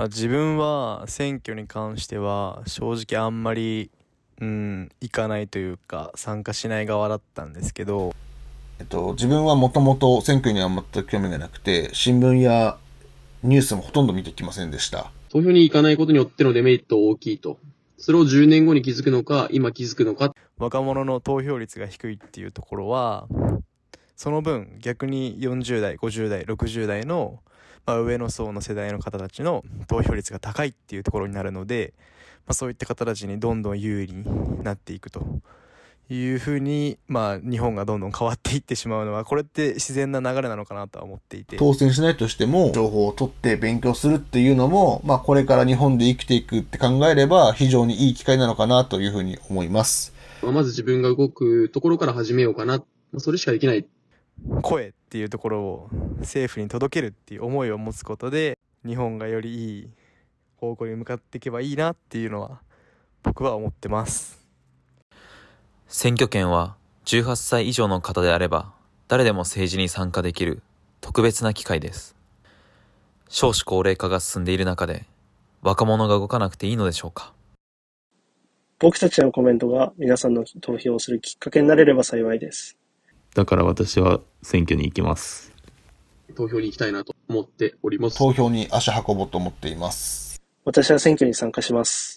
まあ、自分は選挙に関しては正直あんまり、うん、行かないというか参加しない側だったんですけど、えっと、自分はもともと選挙には全く興味がなくて、新聞やニュースもほとんど見てきませんでした。投票に行かないことによってのデメリット大きいと。それを10年後に気づくのか、今気づくのか。若者の投票率が低いっていうところはその分逆に40代50代60代の、まあ、上の層の世代の方たちの投票率が高いっていうところになるので、まあ、そういった方たちにどんどん有利になっていくというふうに、まあ、日本がどんどん変わっていってしまうのはこれって自然な流れなのかなとは思っていて当選しないとしても、情報を取って勉強するっていうのも、まあこれから日本で生きていくって考えれば、非常にいい機会なのかなというふうに思います。まあまず自分が動くところから始めようかな。まあそれしかできない。声っていうところを政府に届けるっていう思いを持つことで日本がよりいい方向に向かっていけばいいなっていうのは僕は思ってます選挙権は18歳以上の方であれば誰でも政治に参加できる特別な機会です。少子高齢化が進んでいる中で若者が動かなくていいのでしょうか僕たちのコメントが皆さんの投票をするきっかけになれれば幸いです。だから私は選挙に行きます。投票に行きたいなと思っております。投票に足運ぼうと思っています。私は選挙に参加します。